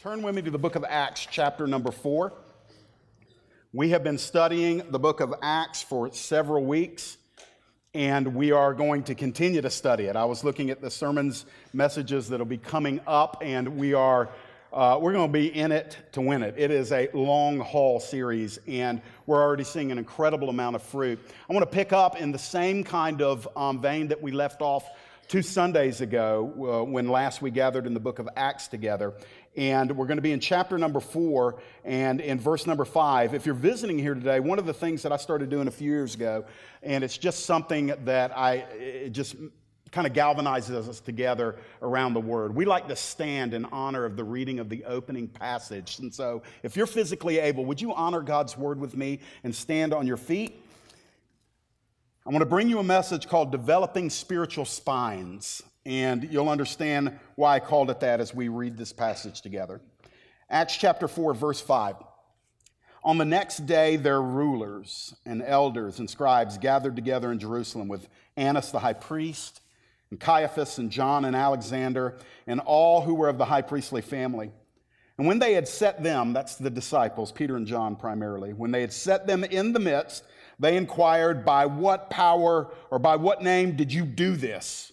Turn with me to the book of Acts, chapter number four. We have been studying the book of Acts for several weeks, and we are going to continue to study it. I was looking at the sermons messages that'll be coming up, and we are uh, we're going to be in it to win it. It is a long haul series, and we're already seeing an incredible amount of fruit. I want to pick up in the same kind of um, vein that we left off two Sundays ago uh, when last we gathered in the book of Acts together. And we're going to be in chapter number four and in verse number five. If you're visiting here today, one of the things that I started doing a few years ago, and it's just something that I just kind of galvanizes us together around the word. We like to stand in honor of the reading of the opening passage. And so, if you're physically able, would you honor God's word with me and stand on your feet? I want to bring you a message called Developing Spiritual Spines and you'll understand why I called it that as we read this passage together. Acts chapter 4, verse 5. On the next day, their rulers and elders and scribes gathered together in Jerusalem with Annas the high priest, and Caiaphas and John and Alexander, and all who were of the high priestly family. And when they had set them, that's the disciples, Peter and John primarily, when they had set them in the midst, they inquired, By what power or by what name did you do this?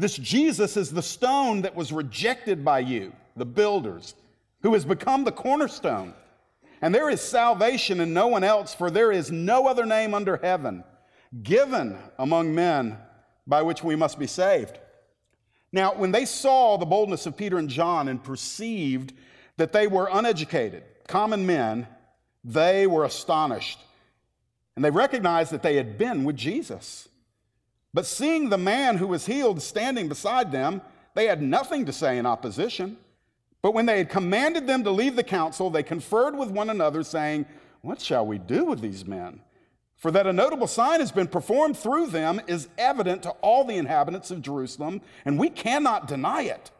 This Jesus is the stone that was rejected by you, the builders, who has become the cornerstone. And there is salvation in no one else, for there is no other name under heaven given among men by which we must be saved. Now, when they saw the boldness of Peter and John and perceived that they were uneducated, common men, they were astonished. And they recognized that they had been with Jesus. But seeing the man who was healed standing beside them, they had nothing to say in opposition. But when they had commanded them to leave the council, they conferred with one another, saying, What shall we do with these men? For that a notable sign has been performed through them is evident to all the inhabitants of Jerusalem, and we cannot deny it.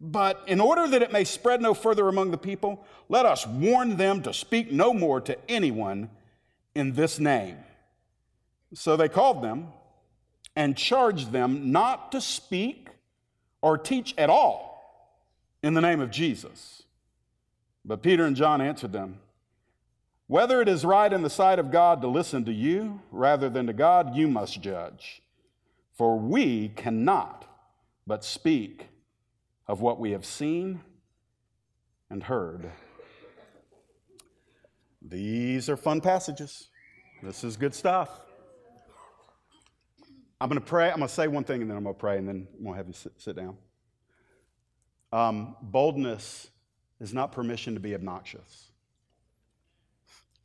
But in order that it may spread no further among the people, let us warn them to speak no more to anyone in this name. So they called them and charged them not to speak or teach at all in the name of Jesus. But Peter and John answered them, Whether it is right in the sight of God to listen to you rather than to God, you must judge. For we cannot but speak of what we have seen and heard. These are fun passages. This is good stuff. I'm going to pray. I'm going to say one thing and then I'm going to pray and then I'm going to have you sit, sit down. Um, boldness is not permission to be obnoxious.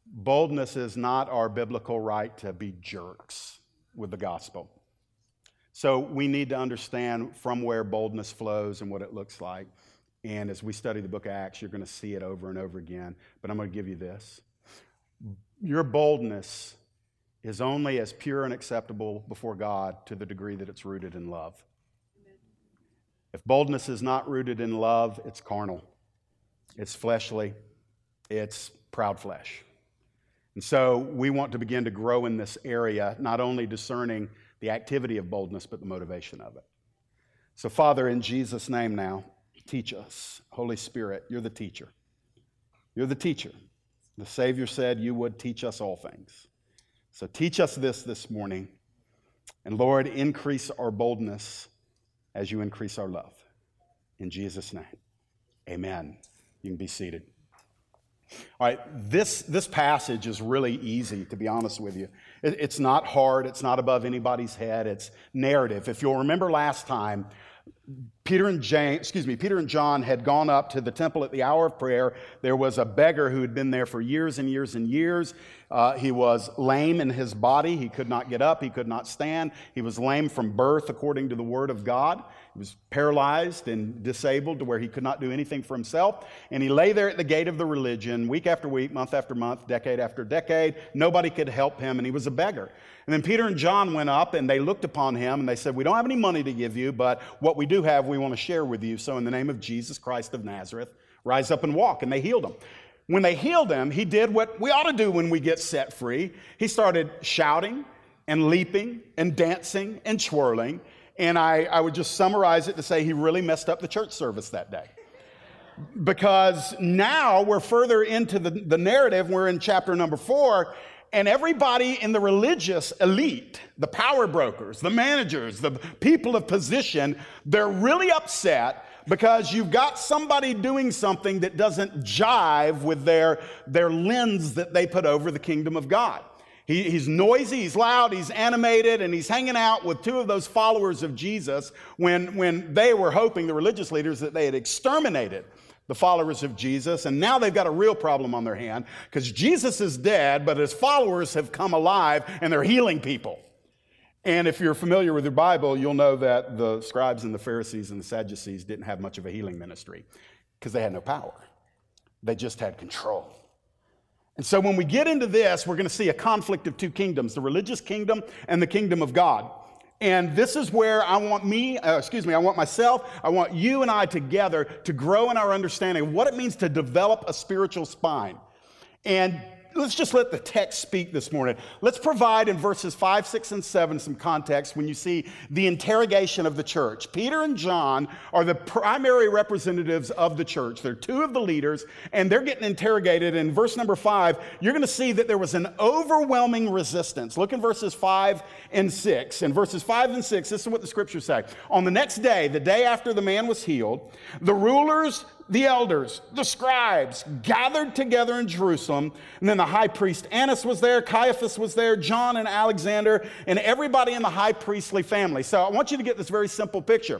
Boldness is not our biblical right to be jerks with the gospel. So we need to understand from where boldness flows and what it looks like. And as we study the book of Acts, you're going to see it over and over again. But I'm going to give you this. Your boldness is only as pure and acceptable before God to the degree that it's rooted in love. If boldness is not rooted in love, it's carnal, it's fleshly, it's proud flesh. And so we want to begin to grow in this area, not only discerning the activity of boldness, but the motivation of it. So, Father, in Jesus' name now, teach us. Holy Spirit, you're the teacher. You're the teacher. The Savior said you would teach us all things. So teach us this this morning. And Lord, increase our boldness as you increase our love. In Jesus' name, amen. You can be seated. All right, this, this passage is really easy, to be honest with you. It, it's not hard, it's not above anybody's head, it's narrative. If you'll remember last time, Peter and James, excuse me, Peter and John had gone up to the temple at the hour of prayer. There was a beggar who had been there for years and years and years. Uh, he was lame in his body. He could not get up. He could not stand. He was lame from birth, according to the word of God. He was paralyzed and disabled to where he could not do anything for himself. And he lay there at the gate of the religion week after week, month after month, decade after decade. Nobody could help him, and he was a beggar. And then Peter and John went up and they looked upon him and they said, We don't have any money to give you, but what we do have, we want to share with you. So, in the name of Jesus Christ of Nazareth, rise up and walk. And they healed him. When they healed him, he did what we ought to do when we get set free. He started shouting and leaping and dancing and twirling. And I, I would just summarize it to say he really messed up the church service that day because now we're further into the, the narrative. We're in chapter number four, and everybody in the religious elite, the power brokers, the managers, the people of position, they're really upset because you've got somebody doing something that doesn't jive with their, their lens that they put over the kingdom of God. He, he's noisy, he's loud, he's animated, and he's hanging out with two of those followers of Jesus when, when they were hoping, the religious leaders, that they had exterminated the followers of Jesus, and now they've got a real problem on their hand because Jesus is dead, but his followers have come alive and they're healing people. And if you're familiar with your Bible, you'll know that the scribes and the Pharisees and the Sadducees didn't have much of a healing ministry because they had no power, they just had control. And so when we get into this, we're going to see a conflict of two kingdoms the religious kingdom and the kingdom of God. And this is where I want me, uh, excuse me, I want myself, I want you and I together to grow in our understanding of what it means to develop a spiritual spine. And let's just let the text speak this morning. Let's provide in verses 5, 6, and 7 some context when you see the interrogation of the church. Peter and John are the primary representatives of the church. They're two of the leaders, and they're getting interrogated. In verse number 5, you're going to see that there was an overwhelming resistance. Look in verses 5 and 6. In verses 5 and 6, this is what the scriptures say. On the next day, the day after the man was healed, the rulers, the elders, the scribes gathered together in Jerusalem. And then the high priest Annas was there, Caiaphas was there, John and Alexander, and everybody in the high priestly family. So I want you to get this very simple picture.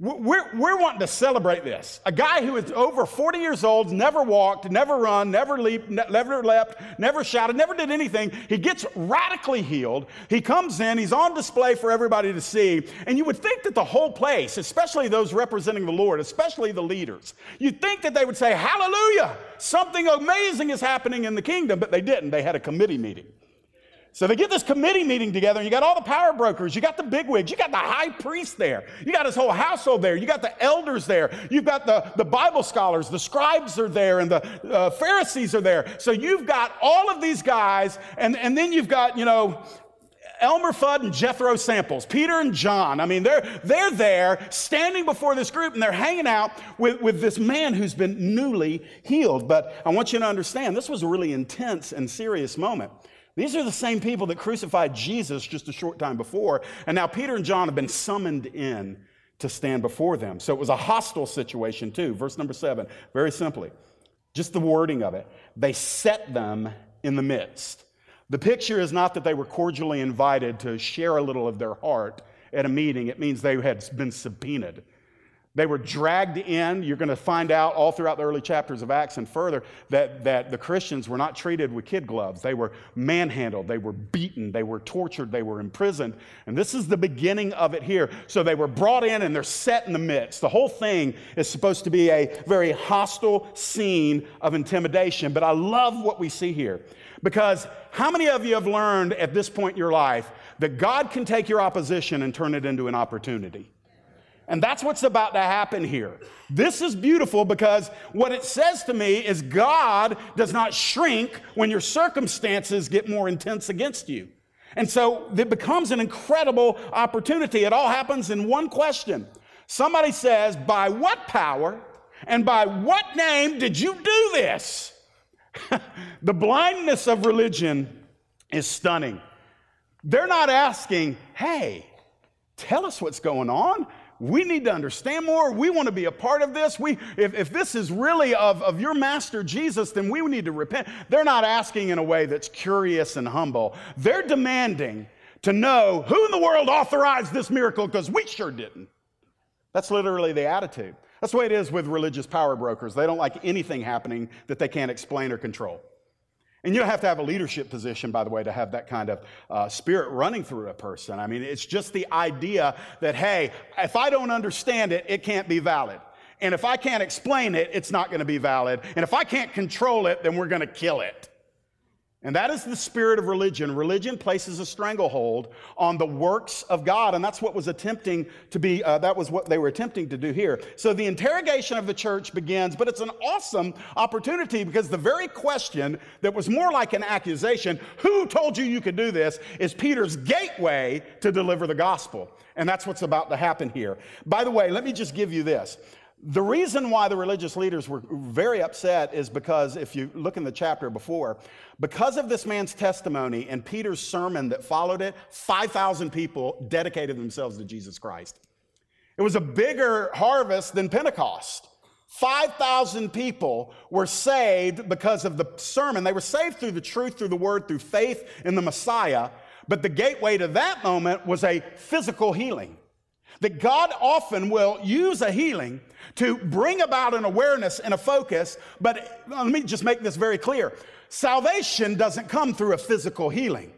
We're, we're wanting to celebrate this. A guy who is over 40 years old, never walked, never run, never leaped, never leapt, never shouted, never did anything. He gets radically healed. He comes in, he's on display for everybody to see. And you would think that the whole place, especially those representing the Lord, especially the leaders, you'd think that they would say, Hallelujah, something amazing is happening in the kingdom. But they didn't. They had a committee meeting. So they get this committee meeting together, and you got all the power brokers, you got the bigwigs, you got the high priest there, you got his whole household there, you got the elders there, you've got the, the Bible scholars, the scribes are there, and the uh, Pharisees are there. So you've got all of these guys, and, and then you've got, you know, Elmer Fudd and Jethro Samples, Peter and John. I mean, they're, they're there standing before this group and they're hanging out with, with this man who's been newly healed. But I want you to understand, this was a really intense and serious moment. These are the same people that crucified Jesus just a short time before. And now Peter and John have been summoned in to stand before them. So it was a hostile situation, too. Verse number seven, very simply, just the wording of it. They set them in the midst. The picture is not that they were cordially invited to share a little of their heart at a meeting, it means they had been subpoenaed. They were dragged in. You're going to find out all throughout the early chapters of Acts and further that, that the Christians were not treated with kid gloves. They were manhandled, they were beaten, they were tortured, they were imprisoned. And this is the beginning of it here. So they were brought in and they're set in the midst. The whole thing is supposed to be a very hostile scene of intimidation. But I love what we see here because how many of you have learned at this point in your life that God can take your opposition and turn it into an opportunity? And that's what's about to happen here. This is beautiful because what it says to me is God does not shrink when your circumstances get more intense against you. And so it becomes an incredible opportunity. It all happens in one question. Somebody says, By what power and by what name did you do this? the blindness of religion is stunning. They're not asking, Hey, tell us what's going on we need to understand more. We want to be a part of this. We, if, if this is really of, of your master Jesus, then we need to repent. They're not asking in a way that's curious and humble. They're demanding to know who in the world authorized this miracle because we sure didn't. That's literally the attitude. That's the way it is with religious power brokers. They don't like anything happening that they can't explain or control. And you don't have to have a leadership position, by the way, to have that kind of uh, spirit running through a person. I mean, it's just the idea that, hey, if I don't understand it, it can't be valid. And if I can't explain it, it's not going to be valid. And if I can't control it, then we're going to kill it. And that is the spirit of religion. Religion places a stranglehold on the works of God, and that's what was attempting to be, uh, that was what they were attempting to do here. So the interrogation of the church begins, but it's an awesome opportunity because the very question that was more like an accusation, who told you you could do this, is Peter's gateway to deliver the gospel. And that's what's about to happen here. By the way, let me just give you this. The reason why the religious leaders were very upset is because, if you look in the chapter before, because of this man's testimony and Peter's sermon that followed it, 5,000 people dedicated themselves to Jesus Christ. It was a bigger harvest than Pentecost. 5,000 people were saved because of the sermon. They were saved through the truth, through the word, through faith in the Messiah. But the gateway to that moment was a physical healing. That God often will use a healing to bring about an awareness and a focus. But let me just make this very clear salvation doesn't come through a physical healing.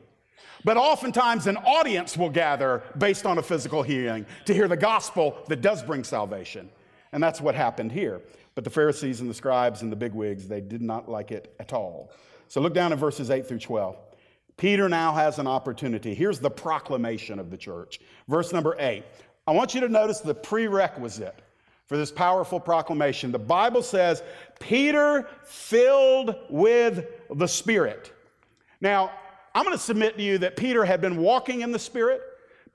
But oftentimes, an audience will gather based on a physical healing to hear the gospel that does bring salvation. And that's what happened here. But the Pharisees and the scribes and the bigwigs, they did not like it at all. So look down at verses 8 through 12. Peter now has an opportunity. Here's the proclamation of the church. Verse number 8. I want you to notice the prerequisite for this powerful proclamation. The Bible says, Peter filled with the Spirit. Now, I'm going to submit to you that Peter had been walking in the Spirit.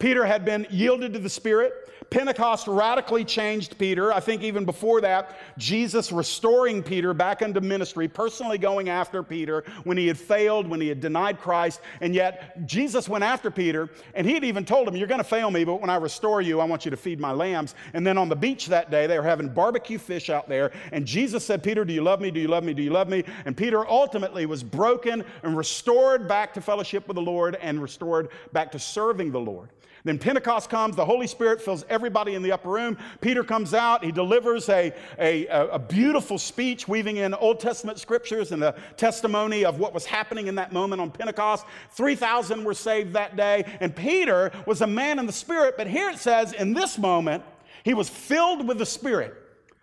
Peter had been yielded to the Spirit. Pentecost radically changed Peter. I think even before that, Jesus restoring Peter back into ministry, personally going after Peter when he had failed, when he had denied Christ. And yet, Jesus went after Peter, and he had even told him, You're going to fail me, but when I restore you, I want you to feed my lambs. And then on the beach that day, they were having barbecue fish out there, and Jesus said, Peter, do you love me? Do you love me? Do you love me? And Peter ultimately was broken and restored back to fellowship with the Lord and restored back to serving the Lord. Then Pentecost comes, the Holy Spirit fills everybody in the upper room. Peter comes out, he delivers a, a, a, beautiful speech, weaving in Old Testament scriptures and the testimony of what was happening in that moment on Pentecost. 3,000 were saved that day, and Peter was a man in the Spirit, but here it says, in this moment, he was filled with the Spirit.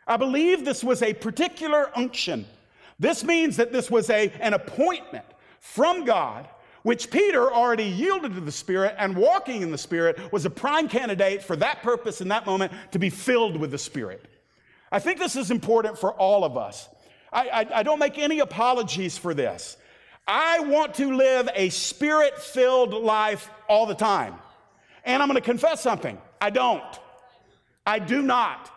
I believe this was a particular unction. This means that this was a, an appointment from God which Peter already yielded to the Spirit and walking in the Spirit was a prime candidate for that purpose in that moment to be filled with the Spirit. I think this is important for all of us. I, I, I don't make any apologies for this. I want to live a spirit filled life all the time. And I'm going to confess something I don't. I do not.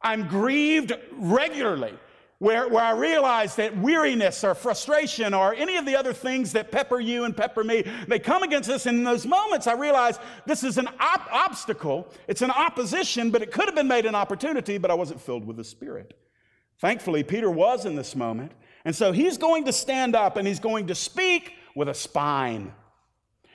I'm grieved regularly where, where I realize that weariness or frustration or any of the other things that pepper you and pepper me, they come against us. And in those moments, I realize this is an op- obstacle. It's an opposition, but it could have been made an opportunity, but I wasn't filled with the Spirit. Thankfully, Peter was in this moment. And so he's going to stand up and he's going to speak with a spine.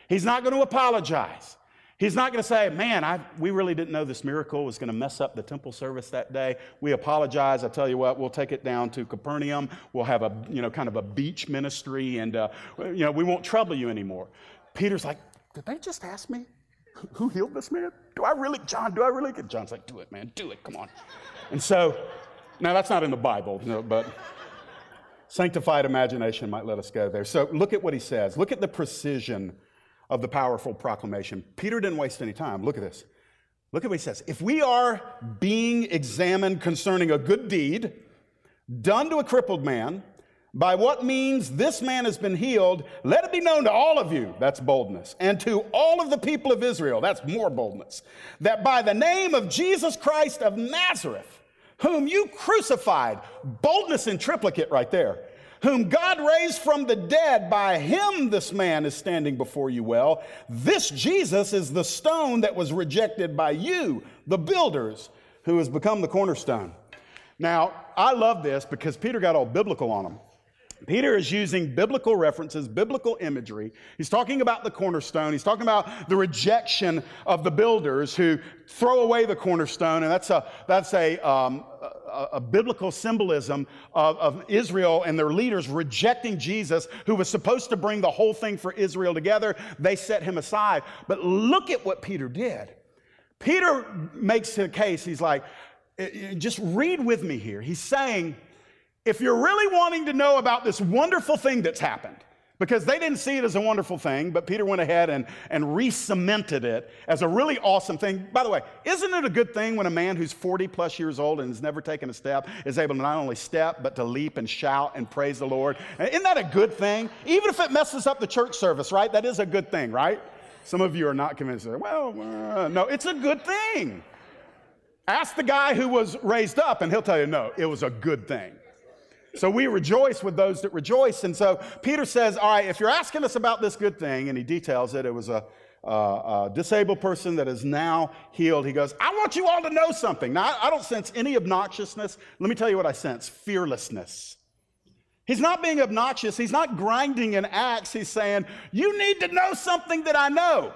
He's not going to apologize. He's not going to say, Man, I, we really didn't know this miracle was going to mess up the temple service that day. We apologize. I tell you what, we'll take it down to Capernaum. We'll have a, you know, kind of a beach ministry and, uh, you know, we won't trouble you anymore. Peter's like, Did they just ask me who healed this man? Do I really, John, do I really? And John's like, Do it, man, do it, come on. And so, now that's not in the Bible, you know, but sanctified imagination might let us go there. So look at what he says. Look at the precision of the powerful proclamation. Peter didn't waste any time. Look at this. Look at what he says. If we are being examined concerning a good deed done to a crippled man, by what means this man has been healed, let it be known to all of you, that's boldness, and to all of the people of Israel, that's more boldness, that by the name of Jesus Christ of Nazareth, whom you crucified, boldness in triplicate right there, whom God raised from the dead, by him this man is standing before you well. This Jesus is the stone that was rejected by you, the builders, who has become the cornerstone. Now, I love this because Peter got all biblical on him. Peter is using biblical references, biblical imagery. He's talking about the cornerstone. He's talking about the rejection of the builders who throw away the cornerstone, and that's a, that's a, um, a, biblical symbolism of, of Israel and their leaders rejecting Jesus, who was supposed to bring the whole thing for Israel together. They set him aside. But look at what Peter did. Peter makes a case. He's like, eh, eh, just read with me here. He's saying, if you're really wanting to know about this wonderful thing that's happened, because they didn't see it as a wonderful thing, but Peter went ahead and, and re cemented it as a really awesome thing. By the way, isn't it a good thing when a man who's 40 plus years old and has never taken a step is able to not only step, but to leap and shout and praise the Lord? Isn't that a good thing? Even if it messes up the church service, right? That is a good thing, right? Some of you are not convinced. Well, uh, no, it's a good thing. Ask the guy who was raised up, and he'll tell you, no, it was a good thing. So we rejoice with those that rejoice. And so Peter says, All right, if you're asking us about this good thing, and he details it, it was a, a, a disabled person that is now healed. He goes, I want you all to know something. Now, I don't sense any obnoxiousness. Let me tell you what I sense fearlessness. He's not being obnoxious. He's not grinding an axe. He's saying, You need to know something that I know.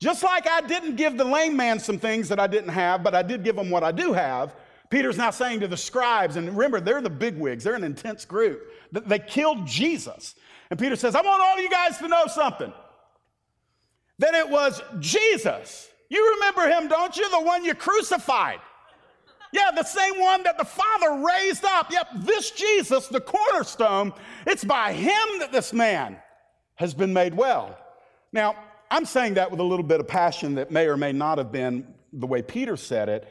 Just like I didn't give the lame man some things that I didn't have, but I did give him what I do have. Peter's now saying to the scribes, and remember, they're the bigwigs, they're an intense group. They killed Jesus. And Peter says, I want all you guys to know something that it was Jesus. You remember him, don't you? The one you crucified. Yeah, the same one that the Father raised up. Yep, this Jesus, the cornerstone, it's by him that this man has been made well. Now, I'm saying that with a little bit of passion that may or may not have been the way Peter said it.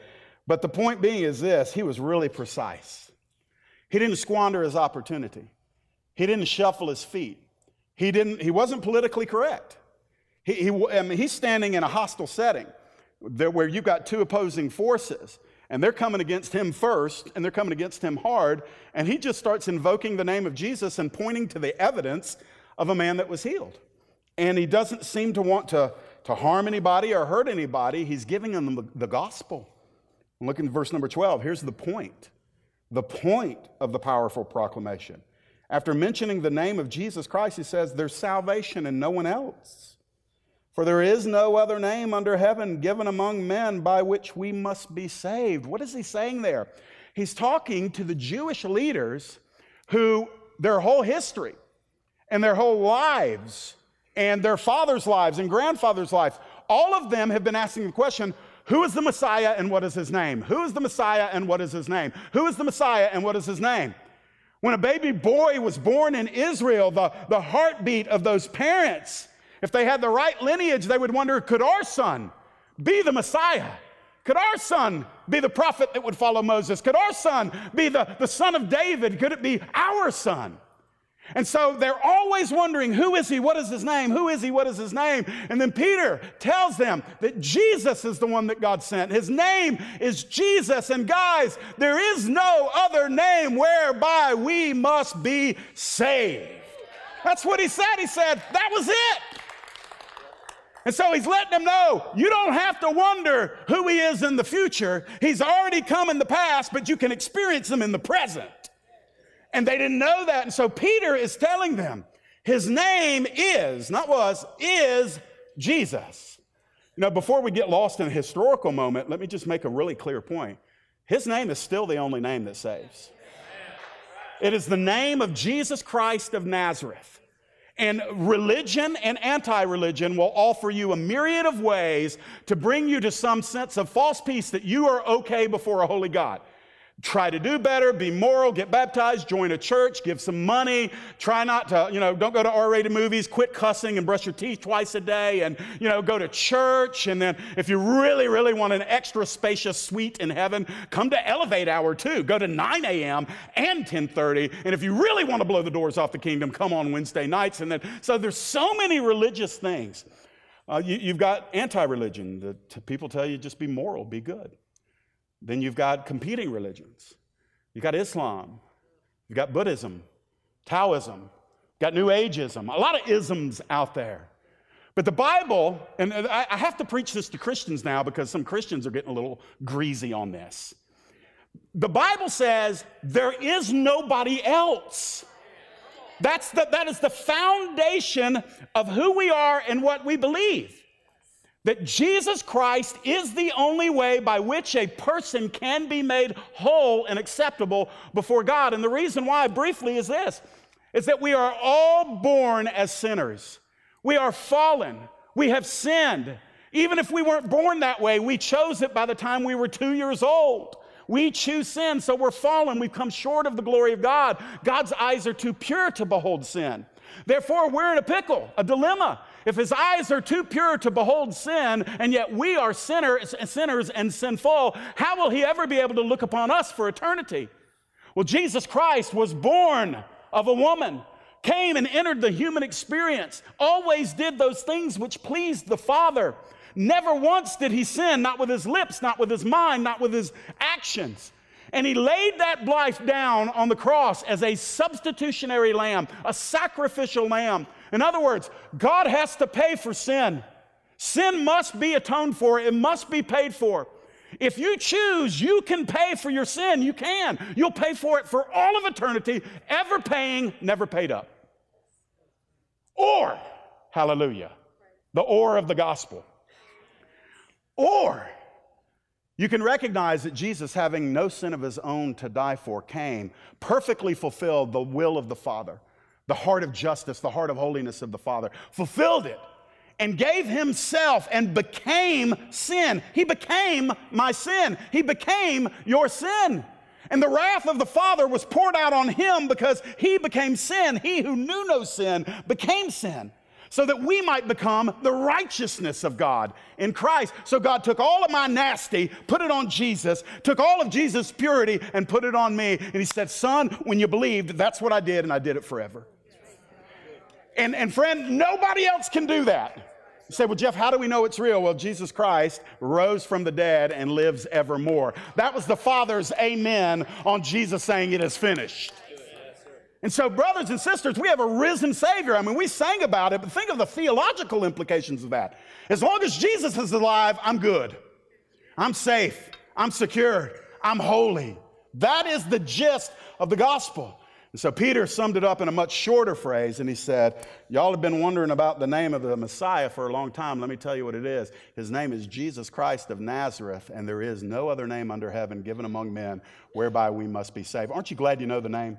But the point being is this he was really precise. He didn't squander his opportunity, he didn't shuffle his feet, he, didn't, he wasn't politically correct. He, he, I mean, he's standing in a hostile setting where you've got two opposing forces and they're coming against him first, and they're coming against him hard. And he just starts invoking the name of Jesus and pointing to the evidence of a man that was healed. And he doesn't seem to want to, to harm anybody or hurt anybody. He's giving them the, the gospel. Look in verse number 12. Here's the point the point of the powerful proclamation. After mentioning the name of Jesus Christ, he says, There's salvation in no one else. For there is no other name under heaven given among men by which we must be saved. What is he saying there? He's talking to the Jewish leaders who, their whole history and their whole lives and their fathers' lives and grandfathers' lives, all of them have been asking the question who is the Messiah and what is his name? Who is the Messiah and what is his name? Who is the Messiah and what is his name? When a baby boy was born in Israel, the, the heartbeat of those parents, if they had the right lineage, they would wonder could our son be the Messiah? Could our son be the prophet that would follow Moses? Could our son be the, the son of David? Could it be our son? And so they're always wondering, who is he? What is his name? Who is he? What is his name? And then Peter tells them that Jesus is the one that God sent. His name is Jesus. And guys, there is no other name whereby we must be saved. That's what he said. He said, that was it. And so he's letting them know you don't have to wonder who he is in the future. He's already come in the past, but you can experience him in the present. And they didn't know that. And so Peter is telling them his name is, not was, is Jesus. You know, before we get lost in a historical moment, let me just make a really clear point. His name is still the only name that saves. It is the name of Jesus Christ of Nazareth. And religion and anti religion will offer you a myriad of ways to bring you to some sense of false peace that you are okay before a holy God. Try to do better, be moral, get baptized, join a church, give some money, try not to, you know, don't go to R rated movies, quit cussing and brush your teeth twice a day, and, you know, go to church. And then if you really, really want an extra spacious suite in heaven, come to Elevate Hour too. Go to 9 a.m. and 10.30. And if you really want to blow the doors off the kingdom, come on Wednesday nights. And then, so there's so many religious things. Uh, you, you've got anti religion that people tell you just be moral, be good. Then you've got competing religions. You've got Islam. You've got Buddhism, Taoism, got New Ageism, a lot of isms out there. But the Bible, and I have to preach this to Christians now because some Christians are getting a little greasy on this. The Bible says there is nobody else. That's the, that is the foundation of who we are and what we believe. That Jesus Christ is the only way by which a person can be made whole and acceptable before God. And the reason why, briefly, is this is that we are all born as sinners. We are fallen. We have sinned. Even if we weren't born that way, we chose it by the time we were two years old. We choose sin, so we're fallen. We've come short of the glory of God. God's eyes are too pure to behold sin. Therefore, we're in a pickle, a dilemma. If his eyes are too pure to behold sin, and yet we are sinners, sinners and sinful, how will he ever be able to look upon us for eternity? Well, Jesus Christ was born of a woman, came and entered the human experience, always did those things which pleased the Father. Never once did he sin, not with his lips, not with his mind, not with his actions. And he laid that life down on the cross as a substitutionary lamb, a sacrificial lamb. In other words, God has to pay for sin. Sin must be atoned for, it must be paid for. If you choose, you can pay for your sin. You can. You'll pay for it for all of eternity, ever paying, never paid up. Or, hallelujah, the or of the gospel. Or you can recognize that Jesus, having no sin of his own to die for, came, perfectly fulfilled the will of the Father, the heart of justice, the heart of holiness of the Father, fulfilled it, and gave himself and became sin. He became my sin. He became your sin. And the wrath of the Father was poured out on him because he became sin. He who knew no sin became sin so that we might become the righteousness of God in Christ. So God took all of my nasty, put it on Jesus, took all of Jesus' purity and put it on me. And He said, Son, when you believed, that's what I did, and I did it forever. And, and friend, nobody else can do that. You say, well, Jeff, how do we know it's real? Well, Jesus Christ rose from the dead and lives evermore. That was the Father's amen on Jesus saying it is finished. And so, brothers and sisters, we have a risen Savior. I mean, we sang about it, but think of the theological implications of that. As long as Jesus is alive, I'm good. I'm safe. I'm secure. I'm holy. That is the gist of the gospel. And so Peter summed it up in a much shorter phrase, and he said, Y'all have been wondering about the name of the Messiah for a long time. Let me tell you what it is. His name is Jesus Christ of Nazareth, and there is no other name under heaven given among men whereby we must be saved. Aren't you glad you know the name?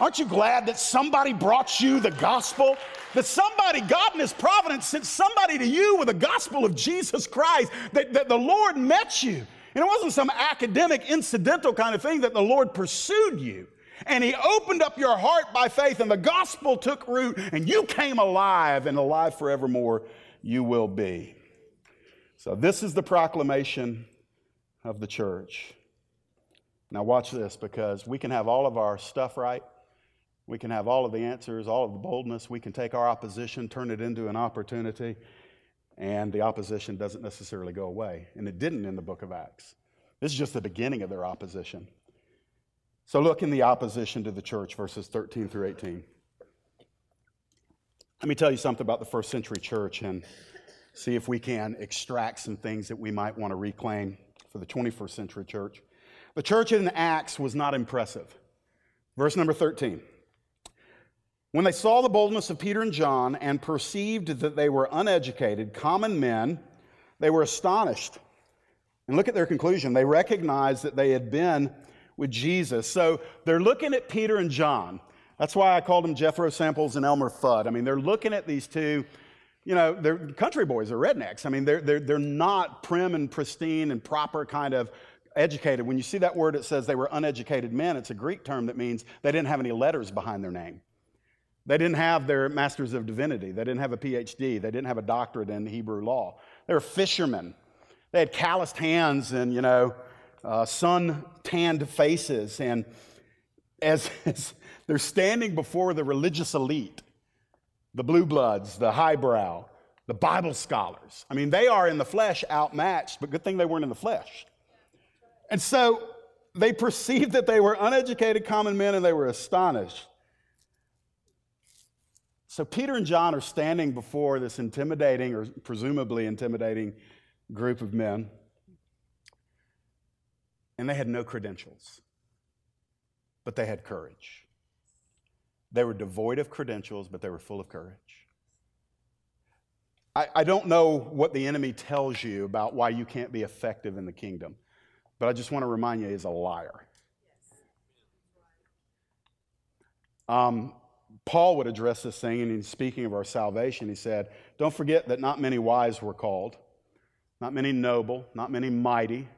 Aren't you glad that somebody brought you the gospel? That somebody, God in His providence, sent somebody to you with the gospel of Jesus Christ, that, that the Lord met you. And it wasn't some academic, incidental kind of thing that the Lord pursued you. And He opened up your heart by faith, and the gospel took root, and you came alive, and alive forevermore you will be. So, this is the proclamation of the church. Now, watch this because we can have all of our stuff right. We can have all of the answers, all of the boldness. We can take our opposition, turn it into an opportunity, and the opposition doesn't necessarily go away. And it didn't in the book of Acts. This is just the beginning of their opposition. So look in the opposition to the church, verses 13 through 18. Let me tell you something about the first century church and see if we can extract some things that we might want to reclaim for the 21st century church. The church in Acts was not impressive. Verse number 13. When they saw the boldness of Peter and John and perceived that they were uneducated, common men, they were astonished. And look at their conclusion. They recognized that they had been with Jesus. So they're looking at Peter and John. That's why I called them Jethro Samples and Elmer Fudd. I mean, they're looking at these two, you know, they're country boys, they're rednecks. I mean, they're, they're, they're not prim and pristine and proper kind of educated. When you see that word, it says they were uneducated men. It's a Greek term that means they didn't have any letters behind their name. They didn't have their masters of divinity. They didn't have a PhD. They didn't have a doctorate in Hebrew law. They were fishermen. They had calloused hands and, you know, uh, sun tanned faces. And as, as they're standing before the religious elite, the blue bloods, the highbrow, the Bible scholars, I mean, they are in the flesh outmatched, but good thing they weren't in the flesh. And so they perceived that they were uneducated common men and they were astonished. So Peter and John are standing before this intimidating, or presumably intimidating, group of men, and they had no credentials, but they had courage. They were devoid of credentials, but they were full of courage. I, I don't know what the enemy tells you about why you can't be effective in the kingdom, but I just want to remind you he's a liar. Um, Paul would address this thing, and in speaking of our salvation, he said, Don't forget that not many wise were called, not many noble, not many mighty.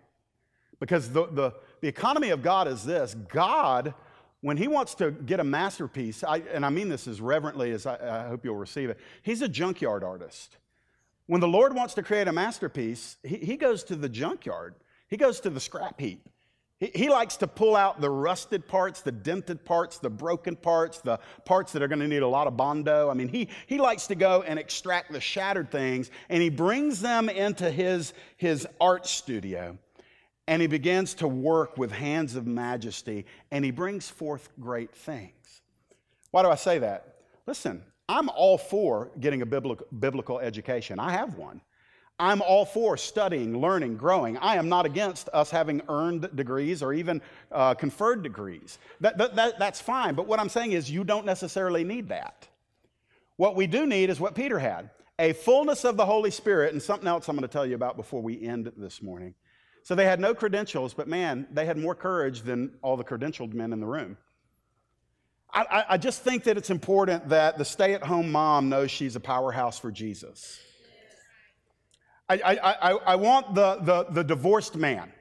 Because the, the, the economy of God is this God, when He wants to get a masterpiece, I, and I mean this as reverently as I, I hope you'll receive it, He's a junkyard artist. When the Lord wants to create a masterpiece, he, he goes to the junkyard, He goes to the scrap heap. He, he likes to pull out the rusted parts, the dented parts, the broken parts, the parts that are going to need a lot of bondo. I mean, he, he likes to go and extract the shattered things and he brings them into his, his art studio and he begins to work with hands of majesty and he brings forth great things. Why do I say that? Listen, I'm all for getting a biblical, education. I have one. I'm all for studying, learning, growing. I am not against us having earned degrees or even uh, conferred degrees. That, that, that, that's fine. But what I'm saying is, you don't necessarily need that. What we do need is what Peter had a fullness of the Holy Spirit, and something else I'm going to tell you about before we end this morning. So they had no credentials, but man, they had more courage than all the credentialed men in the room. I, I just think that it's important that the stay at home mom knows she's a powerhouse for Jesus. I, I, I, want the, the, the divorced man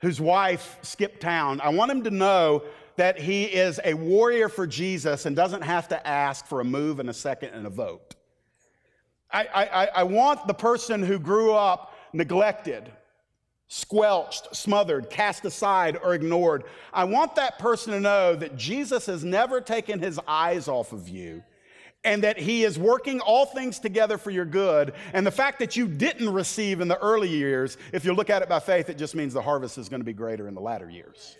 whose wife skipped town, I want him to know that he is a warrior for Jesus and doesn't have to ask for a move and a second and a vote. I, I, I want the person who grew up neglected, squelched, smothered, cast aside, or ignored. I want that person to know that Jesus has never taken his eyes off of you and that He is working all things together for your good. And the fact that you didn't receive in the early years, if you look at it by faith, it just means the harvest is going to be greater in the latter years.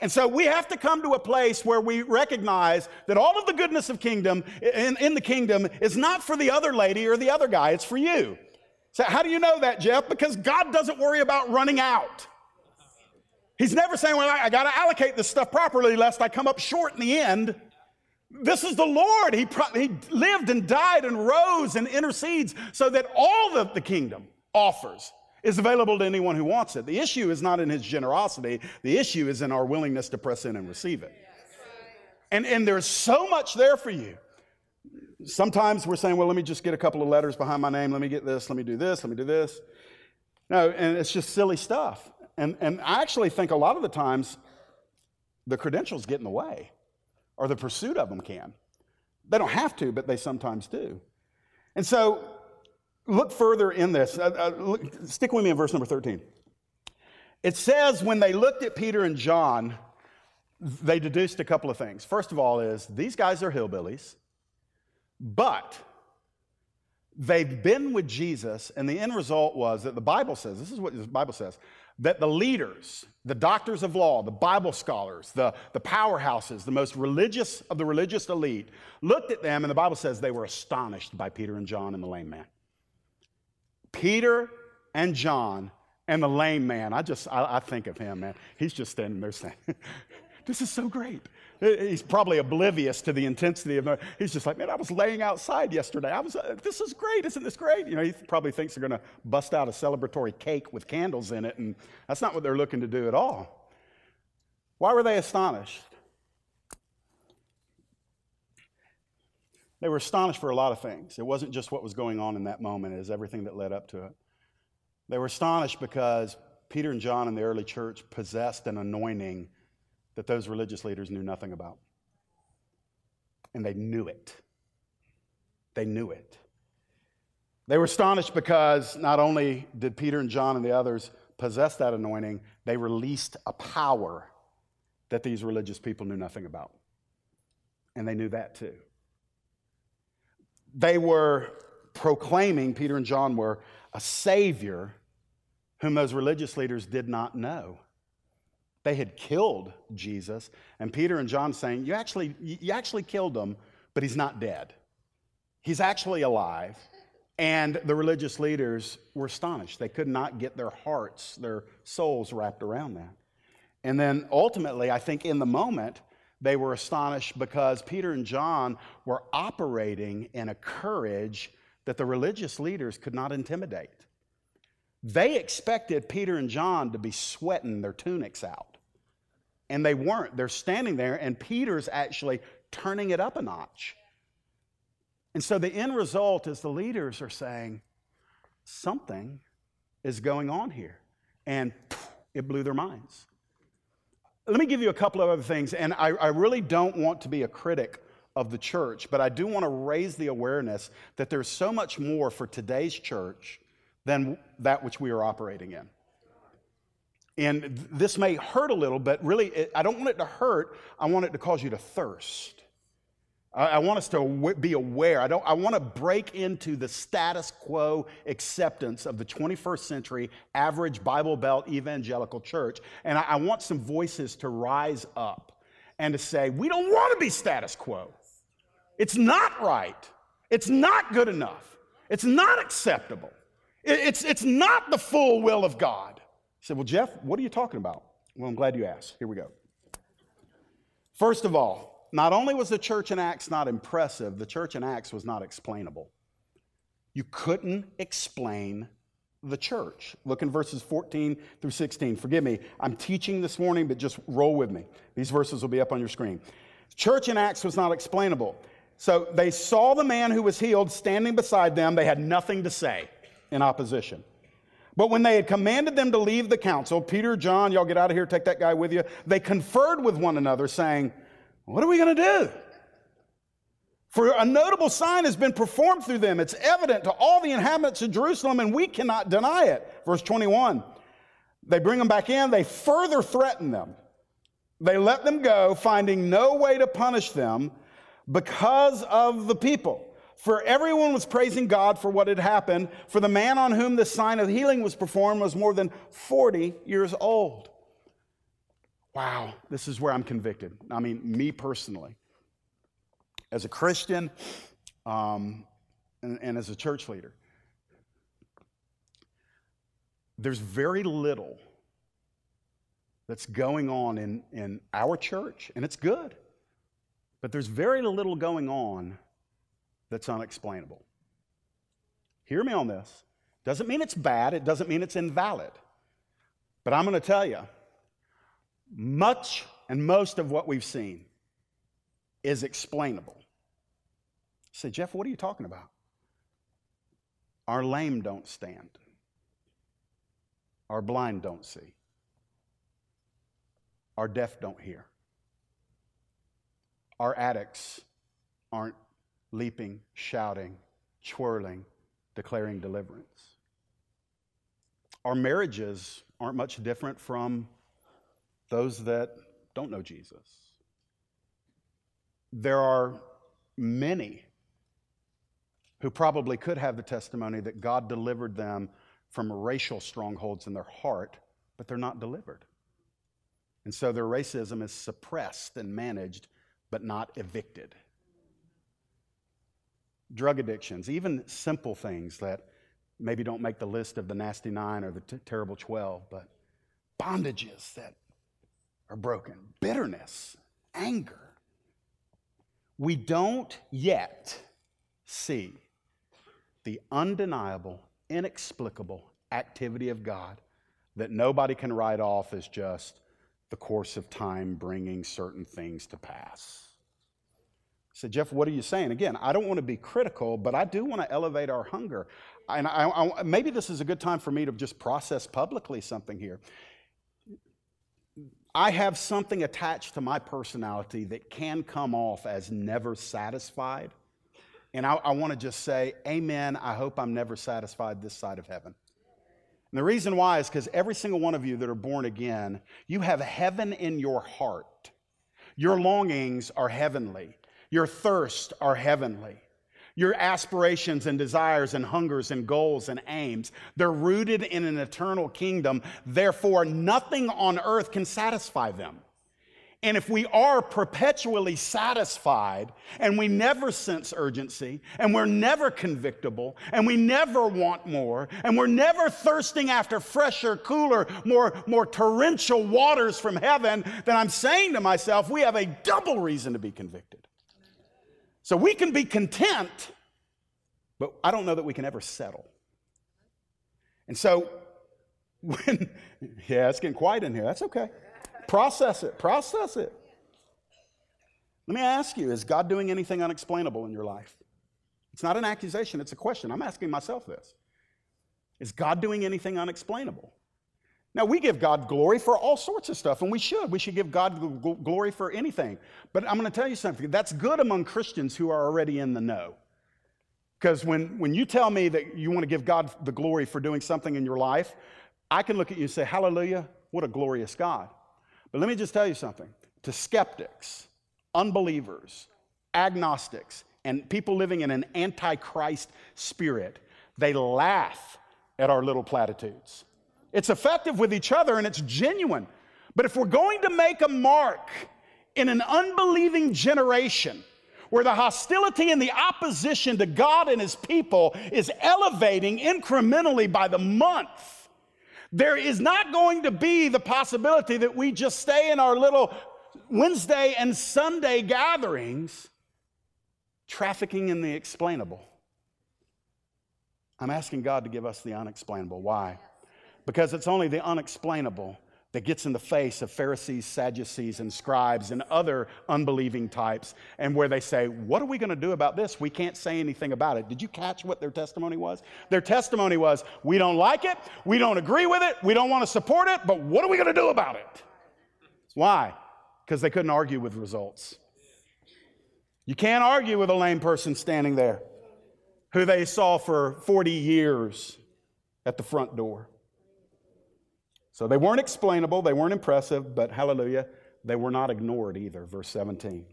And so we have to come to a place where we recognize that all of the goodness of kingdom in, in the kingdom is not for the other lady or the other guy, it's for you. So how do you know that, Jeff? Because God doesn't worry about running out. He's never saying, well, I, got to allocate this stuff properly lest I come up short in the end. This is the Lord. He, pro- he lived and died and rose and intercedes so that all that the kingdom offers is available to anyone who wants it. The issue is not in his generosity, the issue is in our willingness to press in and receive it. And, and there's so much there for you. Sometimes we're saying, well, let me just get a couple of letters behind my name. Let me get this. Let me do this. Let me do this. No, and it's just silly stuff. And, and I actually think a lot of the times the credentials get in the way or the pursuit of them can. They don't have to, but they sometimes do. And so, look further in this. Uh, uh, look, stick with me in verse number 13. It says, when they looked at Peter and John, they deduced a couple of things. First of all, is these guys are hillbillies, but they've been with Jesus, and the end result was that the Bible says this is what the Bible says that the leaders, the doctors of law, the Bible scholars, the, the powerhouses, the most religious of the religious elite, looked at them, and the Bible says they were astonished by Peter and John and the lame man. Peter and John and the lame man, I just, I, I think of him, man. He's just standing there saying, This is so great. He's probably oblivious to the intensity of it. He's just like, man, I was laying outside yesterday. I was, uh, this is great. Isn't this great? You know, he probably thinks they're going to bust out a celebratory cake with candles in it, and that's not what they're looking to do at all. Why were they astonished? They were astonished for a lot of things. It wasn't just what was going on in that moment, it was everything that led up to it. They were astonished because Peter and John in the early church possessed an anointing that those religious leaders knew nothing about. And they knew it. They knew it. They were astonished because not only did Peter and John and the others possess that anointing, they released a power that these religious people knew nothing about. And they knew that too. They were proclaiming, Peter and John were, a Savior whom those religious leaders did not know. They had killed Jesus, and Peter and John saying, You actually, you actually killed him, but he's not dead. He's actually alive. And the religious leaders were astonished. They could not get their hearts, their souls wrapped around that. And then ultimately, I think in the moment, They were astonished because Peter and John were operating in a courage that the religious leaders could not intimidate. They expected Peter and John to be sweating their tunics out. And they weren't. They're standing there, and Peter's actually turning it up a notch. And so the end result is the leaders are saying, something is going on here. And it blew their minds. Let me give you a couple of other things, and I, I really don't want to be a critic of the church, but I do want to raise the awareness that there's so much more for today's church than that which we are operating in. And this may hurt a little, but really, it, I don't want it to hurt. I want it to cause you to thirst. I, want us to be aware. I, don't, I want to break into the status quo acceptance of the 21st century average Bible Belt evangelical church. And I, I want some voices to rise up and to say, we don't want to be status quo. It's not right. It's not good enough. It's not acceptable. It, it's, it's not the full will of God. Said, Well, Jeff, what are you talking about? Well, I'm glad you asked. Here we go. First of all, not only was the church in Acts not impressive, the church in Acts was not explainable. You couldn't explain the church. Look in verses 14 through 16. Forgive me, I'm teaching this morning, but just roll with me. These verses will be up on your screen. Church in Acts was not explainable. So they saw the man who was healed standing beside them. They had nothing to say in opposition. But when they had commanded them to leave the council, Peter, John, y'all get out of here, take that guy with you, they conferred with one another, saying, what are we going to do? For a notable sign has been performed through them. It's evident to all the inhabitants of Jerusalem, and we cannot deny it. Verse 21. They bring them back in, they further threaten them. They let them go, finding no way to punish them because of the people. For everyone was praising God for what had happened, for the man on whom the sign of healing was performed was more than 40 years old wow, this is where I'm convicted. I mean, me personally. As a Christian um, and, and as a church leader, there's very little that's going on in, in our church, and it's good. But there's very little going on that's unexplainable. Hear me on this. Doesn't mean it's bad, it doesn't mean it's invalid. But I'm going to tell you, much and most of what we've seen is explainable. say, Jeff, what are you talking about? Our lame don't stand. Our blind don't see. Our deaf don't hear. Our addicts aren't leaping, shouting, twirling, declaring deliverance. Our marriages aren't much different from those that don't know Jesus. There are many who probably could have the testimony that God delivered them from racial strongholds in their heart, but they're not delivered. And so their racism is suppressed and managed, but not evicted. Drug addictions, even simple things that maybe don't make the list of the nasty nine or the t- terrible 12, but bondages that are broken. Bitterness, anger. We don't yet see the undeniable, inexplicable activity of God that nobody can write off as just the course of time bringing certain things to pass. Said, Jeff, what are you saying? Again, I don't want to be critical, but I do want to elevate our hunger. And I, I, maybe this is a good time for me to just process publicly something here. I have something attached to my personality that can come off as never satisfied. And I, I want to just say, Amen. I hope I'm never satisfied this side of heaven. And the reason why is because every single one of you that are born again, you have heaven in your heart. Your longings are heavenly, your thirst are heavenly. Your aspirations and desires and hungers and goals and aims, they're rooted in an eternal kingdom. Therefore, nothing on earth can satisfy them. And if we are perpetually satisfied and we never sense urgency and we're never convictable and we never want more and we're never thirsting after fresher, cooler, more, more torrential waters from heaven, then I'm saying to myself, we have a double reason to be convicted. So we can be content, but I don't know that we can ever settle. And so when, yeah, it's getting quiet in here. That's okay. Process it, process it. Let me ask you is God doing anything unexplainable in your life? It's not an accusation, it's a question. I'm asking myself this Is God doing anything unexplainable? Now, we give God glory for all sorts of stuff, and we should. We should give God glory for anything. But I'm going to tell you something that's good among Christians who are already in the know. Because when, when you tell me that you want to give God the glory for doing something in your life, I can look at you and say, Hallelujah, what a glorious God. But let me just tell you something to skeptics, unbelievers, agnostics, and people living in an antichrist spirit, they laugh at our little platitudes. It's effective with each other and it's genuine. But if we're going to make a mark in an unbelieving generation, where the hostility and the opposition to God and his people is elevating incrementally by the month, there is not going to be the possibility that we just stay in our little Wednesday and Sunday gatherings trafficking in the explainable. I'm asking God to give us the unexplainable. Why? Because it's only the unexplainable that gets in the face of Pharisees, Sadducees, and scribes and other unbelieving types, and where they say, What are we going to do about this? We can't say anything about it. Did you catch what their testimony was? Their testimony was, We don't like it, we don't agree with it, we don't want to support it, but what are we going to do about it? Why? Because they couldn't argue with results. You can't argue with a lame person standing there who they saw for 40 years at the front door. So they weren't explainable, they weren't impressive, but hallelujah, they were not ignored either. Verse 17.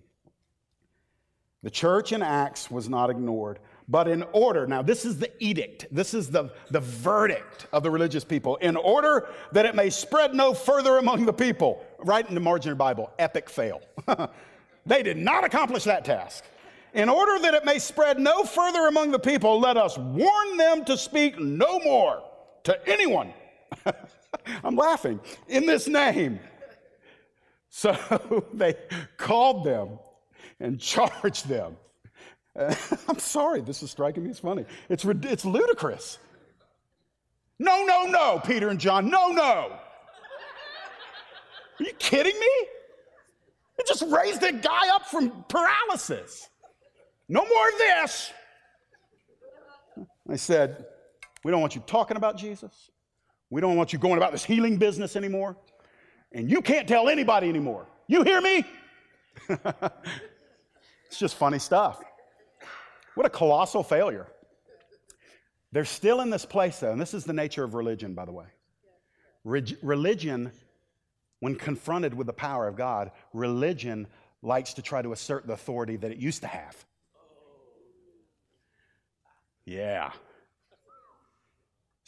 The church in Acts was not ignored, but in order, now this is the edict, this is the, the verdict of the religious people, in order that it may spread no further among the people. Right in the margin of your Bible, epic fail. they did not accomplish that task. In order that it may spread no further among the people, let us warn them to speak no more to anyone I'm laughing. In this name. So they called them and charged them. I'm sorry, this is striking me as funny. It's, it's ludicrous. No, no, no, Peter and John, no, no. Are you kidding me? It just raised a guy up from paralysis. No more of this. I said, We don't want you talking about Jesus. We don't want you going about this healing business anymore. And you can't tell anybody anymore. You hear me? it's just funny stuff. What a colossal failure. They're still in this place, though, and this is the nature of religion, by the way. Re- religion, when confronted with the power of God, religion likes to try to assert the authority that it used to have. Yeah.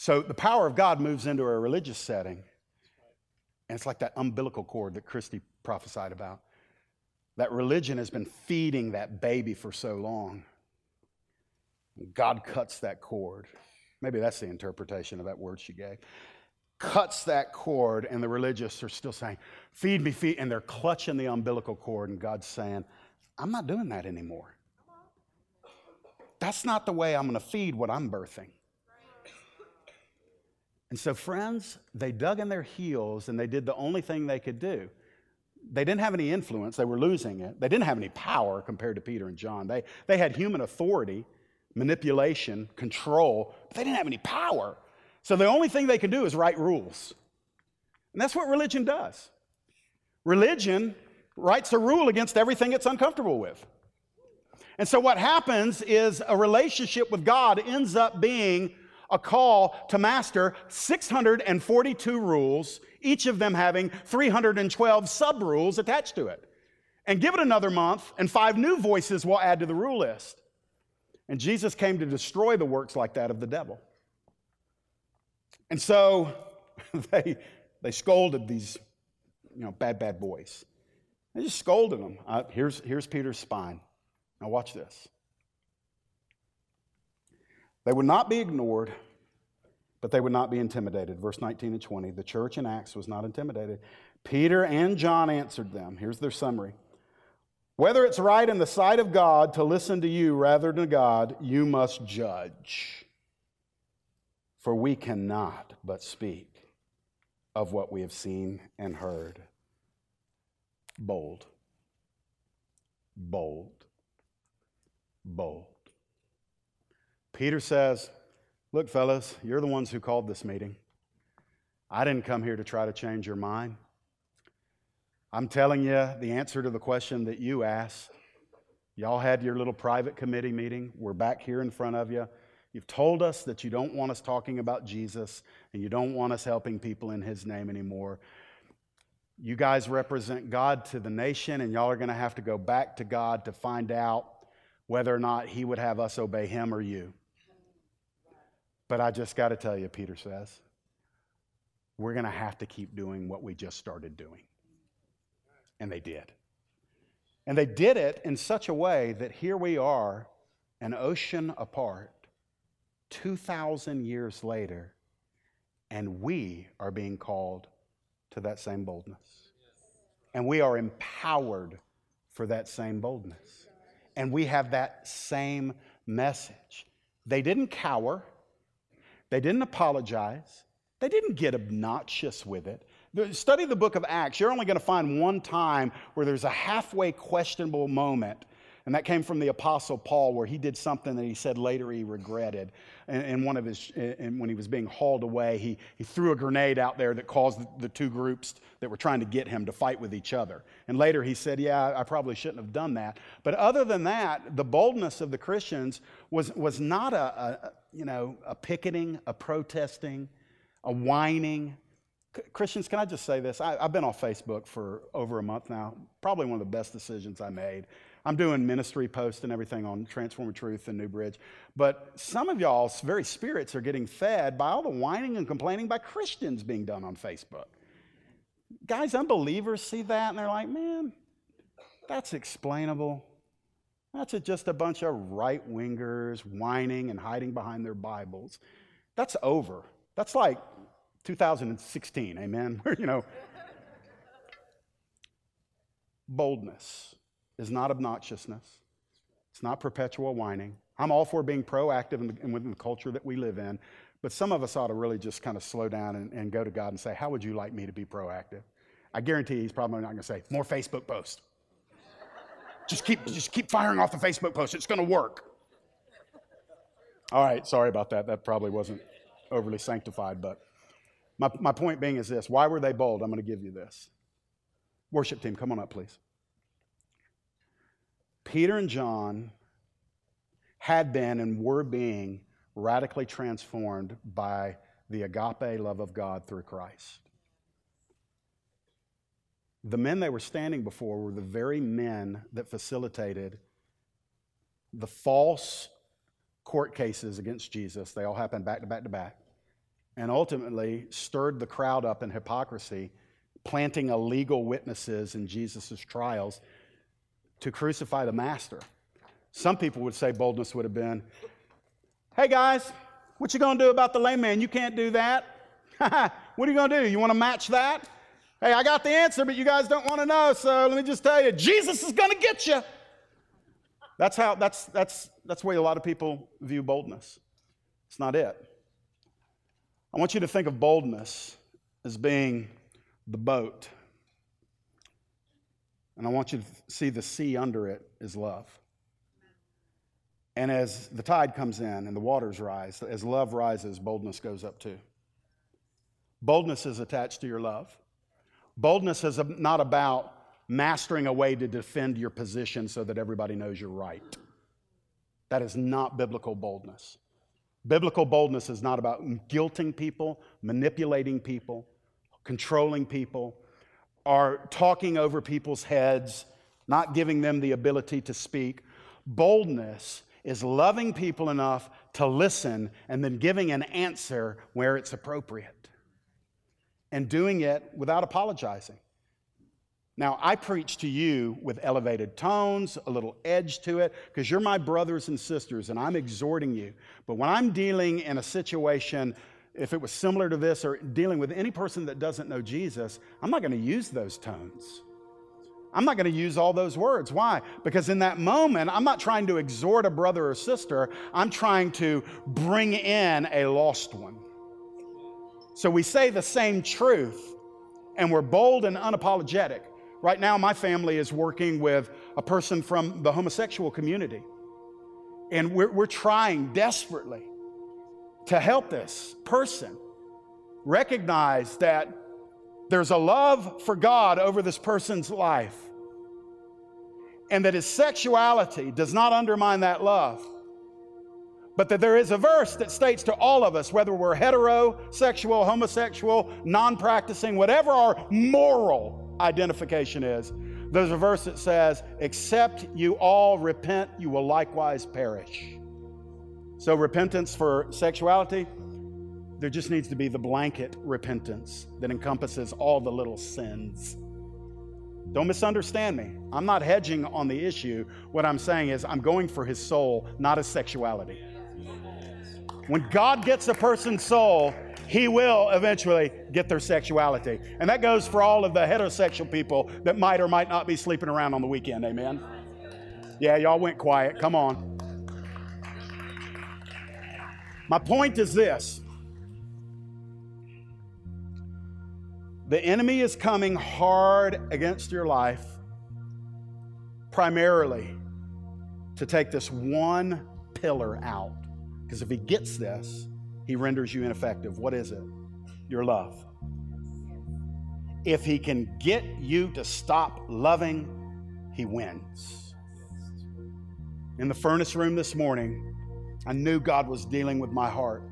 So the power of God moves into a religious setting, and it's like that umbilical cord that Christy prophesied about. That religion has been feeding that baby for so long. God cuts that cord. Maybe that's the interpretation of that word she gave. Cuts that cord, and the religious are still saying, Feed me, feed. And they're clutching the umbilical cord, and God's saying, I'm not doing that anymore. That's not the way I'm going to feed what I'm birthing. And so, friends, they dug in their heels and they did the only thing they could do. They didn't have any influence, they were losing it. They didn't have any power compared to Peter and John. They, they had human authority, manipulation, control, but they didn't have any power. So, the only thing they could do is write rules. And that's what religion does. Religion writes a rule against everything it's uncomfortable with. And so, what happens is a relationship with God ends up being a call to master 642 rules, each of them having 312 sub rules attached to it. And give it another month, and five new voices will add to the rule list. And Jesus came to destroy the works like that of the devil. And so they, they scolded these you know, bad, bad boys. They just scolded them. Uh, here's, here's Peter's spine. Now, watch this. They would not be ignored, but they would not be intimidated. Verse 19 and 20. The church in Acts was not intimidated. Peter and John answered them. Here's their summary. Whether it's right in the sight of God to listen to you rather than God, you must judge. For we cannot but speak of what we have seen and heard. Bold. Bold. Bold. Peter says, Look, fellas, you're the ones who called this meeting. I didn't come here to try to change your mind. I'm telling you the answer to the question that you asked. Y'all had your little private committee meeting. We're back here in front of you. You've told us that you don't want us talking about Jesus and you don't want us helping people in his name anymore. You guys represent God to the nation, and y'all are going to have to go back to God to find out whether or not he would have us obey him or you. But I just got to tell you, Peter says, we're going to have to keep doing what we just started doing. And they did. And they did it in such a way that here we are, an ocean apart, 2,000 years later, and we are being called to that same boldness. And we are empowered for that same boldness. And we have that same message. They didn't cower, they didn't apologize, they didn't get obnoxious with it. Study the book of Acts. You're only going to find one time where there's a halfway questionable moment. And that came from the Apostle Paul, where he did something that he said later he regretted. And, one of his, and when he was being hauled away, he, he threw a grenade out there that caused the, the two groups that were trying to get him to fight with each other. And later he said, Yeah, I probably shouldn't have done that. But other than that, the boldness of the Christians was, was not a, a you know, a picketing, a protesting, a whining, Christians, can I just say this? I, have been off Facebook for over a month now. Probably one of the best decisions I made. I'm doing ministry posts and everything on Transforming Truth and New Bridge. But some of y'all's very spirits are getting fed by all the whining and complaining by Christians being done on Facebook. Guys, unbelievers see that and they're like, man, that's explainable. That's just a bunch of right wingers whining and hiding behind their Bibles. That's over. That's like 2016, amen? you know, boldness is not obnoxiousness. It's not perpetual whining. I'm all for being proactive in the, in within the culture that we live in, but some of us ought to really just kind of slow down and, and go to God and say, How would you like me to be proactive? I guarantee he's probably not going to say, More Facebook posts. just, keep, just keep firing off the Facebook posts. It's going to work. All right, sorry about that. That probably wasn't overly sanctified, but my, my point being is this why were they bold? I'm going to give you this. Worship team, come on up, please. Peter and John had been and were being radically transformed by the agape love of God through Christ. The men they were standing before were the very men that facilitated the false court cases against Jesus. They all happened back to back to back and ultimately stirred the crowd up in hypocrisy, planting illegal witnesses in Jesus' trials to crucify the master. Some people would say boldness would have been, hey guys, what you gonna do about the lame man? You can't do that. what are you gonna do? You wanna match that? Hey, I got the answer, but you guys don't wanna know, so let me just tell you, Jesus is gonna get you. That's how that's that's that's the way a lot of people view boldness. It's not it. I want you to think of boldness as being the boat. And I want you to see the sea under it is love. And as the tide comes in and the waters rise, as love rises, boldness goes up too. Boldness is attached to your love. Boldness is not about mastering a way to defend your position so that everybody knows you're right. That is not biblical boldness. Biblical boldness is not about guilting people, manipulating people, controlling people, or talking over people's heads, not giving them the ability to speak. Boldness is loving people enough to listen and then giving an answer where it's appropriate and doing it without apologizing. Now, I preach to you with elevated tones, a little edge to it, because you're my brothers and sisters, and I'm exhorting you. But when I'm dealing in a situation, if it was similar to this, or dealing with any person that doesn't know Jesus, I'm not going to use those tones. I'm not going to use all those words. Why? Because in that moment, I'm not trying to exhort a brother or sister, I'm trying to bring in a lost one. So we say the same truth, and we're bold and unapologetic. Right now, my family is working with a person from the homosexual community. And we're, we're trying desperately to help this person recognize that there's a love for God over this person's life, and that his sexuality does not undermine that love. But that there is a verse that states to all of us, whether we're heterosexual, homosexual, non practicing, whatever our moral identification is. There's a verse that says, Except you all repent, you will likewise perish. So, repentance for sexuality, there just needs to be the blanket repentance that encompasses all the little sins. Don't misunderstand me. I'm not hedging on the issue. What I'm saying is, I'm going for his soul, not his sexuality. When God gets a person's soul, he will eventually get their sexuality. And that goes for all of the heterosexual people that might or might not be sleeping around on the weekend. Amen. Yeah, y'all went quiet. Come on. My point is this the enemy is coming hard against your life primarily to take this one pillar out. Because if he gets this, he renders you ineffective. What is it? Your love. If he can get you to stop loving, he wins. In the furnace room this morning, I knew God was dealing with my heart.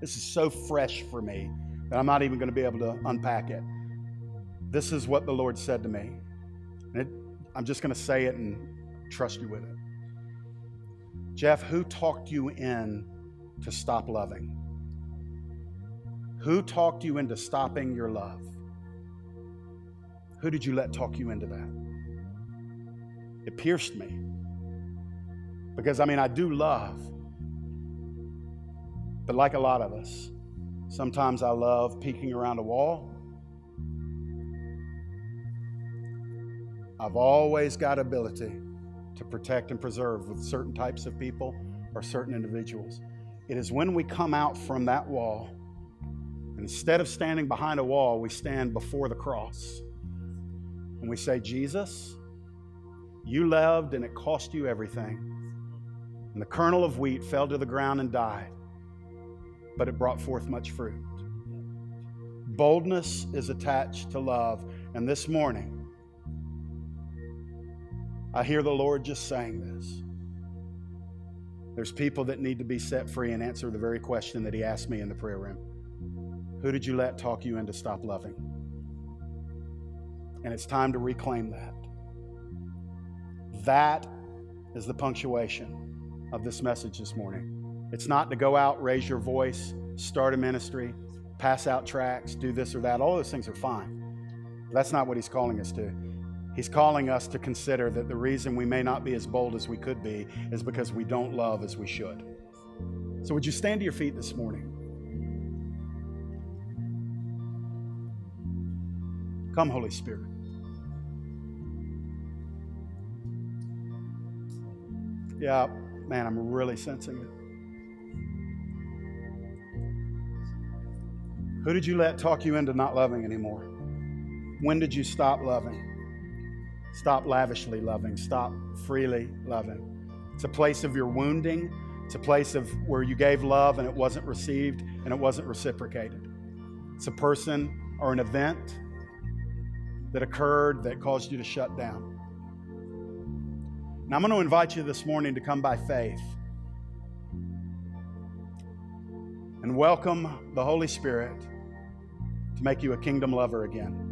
This is so fresh for me that I'm not even going to be able to unpack it. This is what the Lord said to me. It, I'm just going to say it and trust you with it. Jeff, who talked you in to stop loving? Who talked you into stopping your love? Who did you let talk you into that? It pierced me. Because, I mean, I do love. But like a lot of us, sometimes I love peeking around a wall. I've always got ability to protect and preserve with certain types of people or certain individuals. It is when we come out from that wall, and instead of standing behind a wall, we stand before the cross. And we say, Jesus, you loved and it cost you everything. And the kernel of wheat fell to the ground and died, but it brought forth much fruit. Boldness is attached to love. And this morning, I hear the Lord just saying this. There's people that need to be set free and answer the very question that He asked me in the prayer room Who did you let talk you into stop loving? And it's time to reclaim that. That is the punctuation of this message this morning. It's not to go out, raise your voice, start a ministry, pass out tracts, do this or that. All those things are fine. But that's not what He's calling us to. He's calling us to consider that the reason we may not be as bold as we could be is because we don't love as we should. So, would you stand to your feet this morning? Come, Holy Spirit. Yeah, man, I'm really sensing it. Who did you let talk you into not loving anymore? When did you stop loving? Stop lavishly loving. Stop freely loving. It's a place of your wounding. It's a place of where you gave love and it wasn't received and it wasn't reciprocated. It's a person or an event that occurred that caused you to shut down. Now, I'm going to invite you this morning to come by faith and welcome the Holy Spirit to make you a kingdom lover again.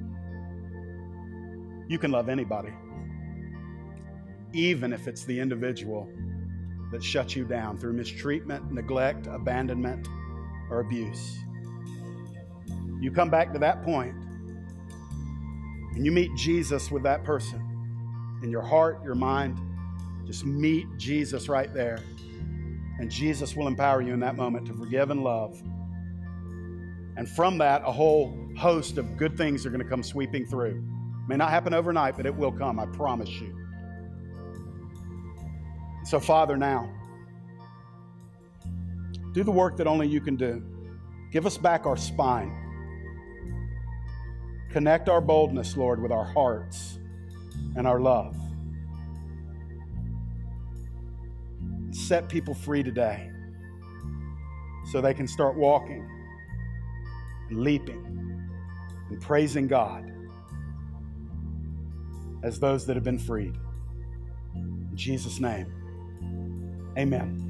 You can love anybody, even if it's the individual that shuts you down through mistreatment, neglect, abandonment, or abuse. You come back to that point, and you meet Jesus with that person in your heart, your mind, just meet Jesus right there. And Jesus will empower you in that moment to forgive and love. And from that, a whole host of good things are going to come sweeping through. May not happen overnight, but it will come, I promise you. So, Father, now, do the work that only you can do. Give us back our spine. Connect our boldness, Lord, with our hearts and our love. Set people free today so they can start walking leaping and praising God as those that have been freed. In Jesus' name, amen.